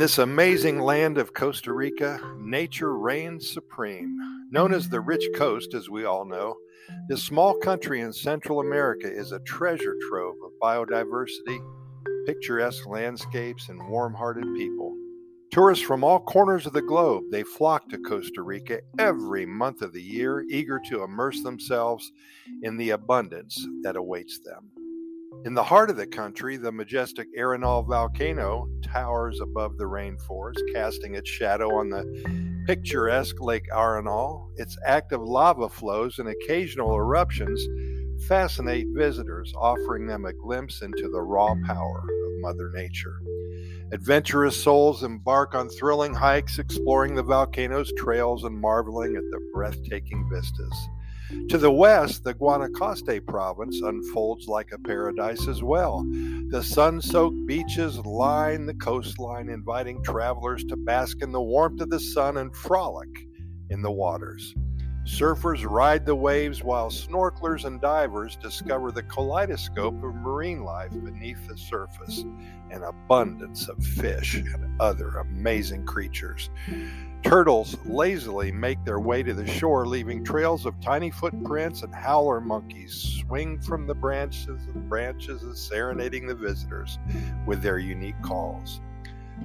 this amazing land of Costa Rica, nature reigns supreme. Known as the Rich Coast, as we all know, this small country in Central America is a treasure trove of biodiversity, picturesque landscapes, and warm hearted people. Tourists from all corners of the globe, they flock to Costa Rica every month of the year, eager to immerse themselves in the abundance that awaits them. In the heart of the country, the majestic Arenal volcano towers above the rainforest, casting its shadow on the picturesque Lake Arenal. Its active lava flows and occasional eruptions fascinate visitors, offering them a glimpse into the raw power of Mother Nature. Adventurous souls embark on thrilling hikes, exploring the volcano's trails and marveling at the breathtaking vistas. To the west, the Guanacaste province unfolds like a paradise as well. The sun soaked beaches line the coastline, inviting travelers to bask in the warmth of the sun and frolic in the waters. Surfers ride the waves while snorkelers and divers discover the kaleidoscope of marine life beneath the surface an abundance of fish and other amazing creatures. Turtles lazily make their way to the shore, leaving trails of tiny footprints, and howler monkeys swing from the branches and branches, serenading the visitors with their unique calls.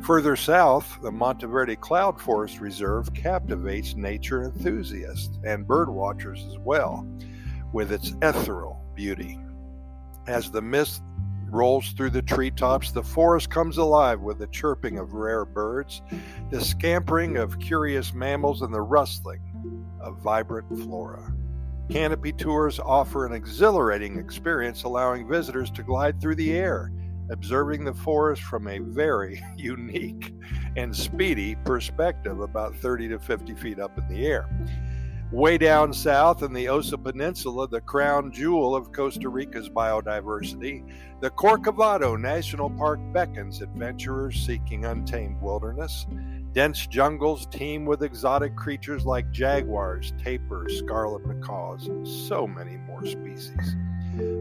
Further south, the Monteverde Cloud Forest Reserve captivates nature enthusiasts and birdwatchers as well, with its ethereal beauty. As the mist rolls through the treetops, the forest comes alive with the chirping of rare birds, the scampering of curious mammals, and the rustling of vibrant flora. Canopy tours offer an exhilarating experience, allowing visitors to glide through the air, observing the forest from a very unique and speedy perspective, about 30 to 50 feet up in the air. Way down south in the Osa Peninsula, the crown jewel of Costa Rica's biodiversity, the Corcovado National Park beckons adventurers seeking untamed wilderness. Dense jungles teem with exotic creatures like jaguars, tapirs, scarlet macaws, and so many more species.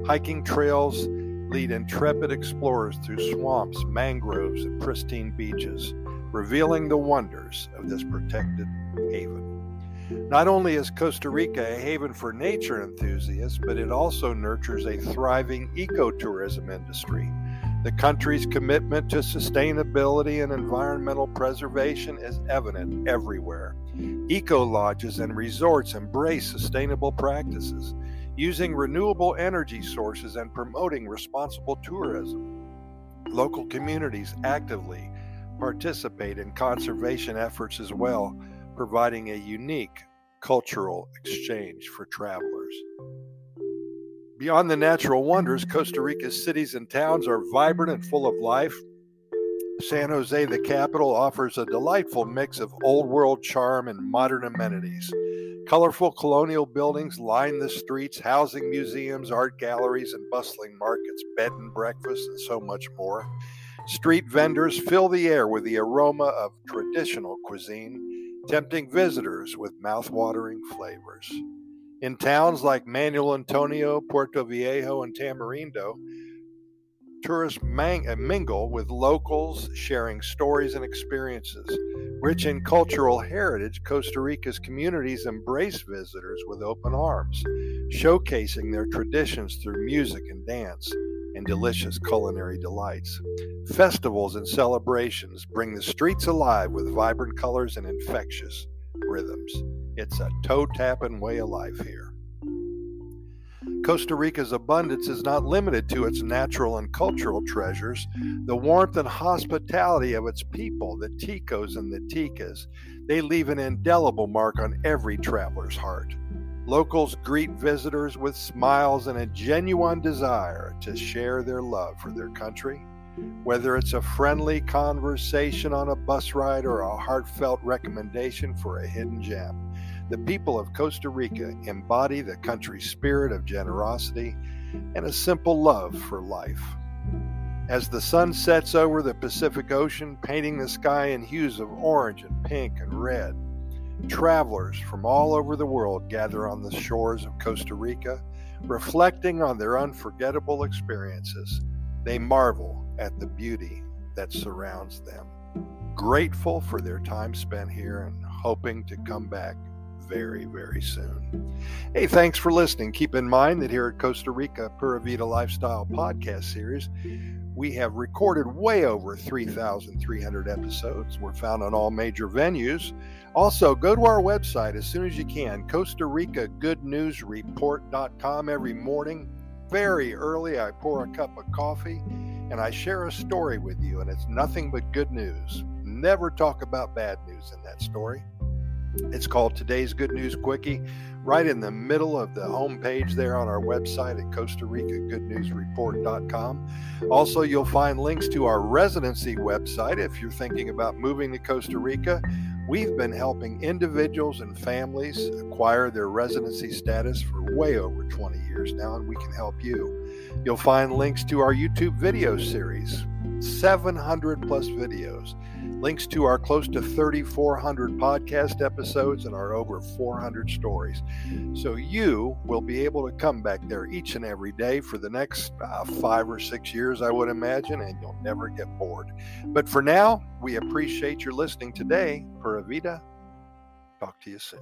Hiking trails lead intrepid explorers through swamps, mangroves, and pristine beaches, revealing the wonders of this protected haven. Not only is Costa Rica a haven for nature enthusiasts, but it also nurtures a thriving ecotourism industry. The country's commitment to sustainability and environmental preservation is evident everywhere. Eco lodges and resorts embrace sustainable practices, using renewable energy sources and promoting responsible tourism. Local communities actively participate in conservation efforts as well providing a unique cultural exchange for travelers. Beyond the natural wonders, Costa Rica's cities and towns are vibrant and full of life. San Jose, the capital, offers a delightful mix of old world charm and modern amenities. Colorful colonial buildings line the streets, housing museums, art galleries, and bustling markets, bed and breakfast, and so much more. Street vendors fill the air with the aroma of traditional cuisine tempting visitors with mouth-watering flavors. In towns like Manuel Antonio, Puerto Viejo, and Tamarindo, tourists mang- uh, mingle with locals, sharing stories and experiences. Rich in cultural heritage, Costa Rica's communities embrace visitors with open arms, showcasing their traditions through music and dance and delicious culinary delights. Festivals and celebrations bring the streets alive with vibrant colors and infectious rhythms. It's a toe tapping way of life here. Costa Rica's abundance is not limited to its natural and cultural treasures. The warmth and hospitality of its people, the Ticos and the Ticas, they leave an indelible mark on every traveler's heart. Locals greet visitors with smiles and a genuine desire to share their love for their country. Whether it's a friendly conversation on a bus ride or a heartfelt recommendation for a hidden gem, the people of Costa Rica embody the country's spirit of generosity and a simple love for life. As the sun sets over the Pacific Ocean, painting the sky in hues of orange and pink and red, Travelers from all over the world gather on the shores of Costa Rica, reflecting on their unforgettable experiences. They marvel at the beauty that surrounds them. grateful for their time spent here and hoping to come back very, very soon. Hey, thanks for listening. Keep in mind that here at Costa Rica Pura Vida Lifestyle Podcast Series, we have recorded way over 3,300 episodes. We're found on all major venues. Also, go to our website as soon as you can, Costa Rica Good News Report.com every morning. Very early, I pour a cup of coffee and I share a story with you, and it's nothing but good news. Never talk about bad news in that story. It's called Today's Good News Quickie, right in the middle of the homepage there on our website at Costa Rica Good News Report.com. Also, you'll find links to our residency website if you're thinking about moving to Costa Rica. We've been helping individuals and families acquire their residency status for way over 20 years now, and we can help you. You'll find links to our YouTube video series, 700 plus videos links to our close to 3,400 podcast episodes and our over 400 stories. So you will be able to come back there each and every day for the next uh, five or six years, I would imagine, and you'll never get bored. But for now, we appreciate your listening today. Pura Vida. Talk to you soon.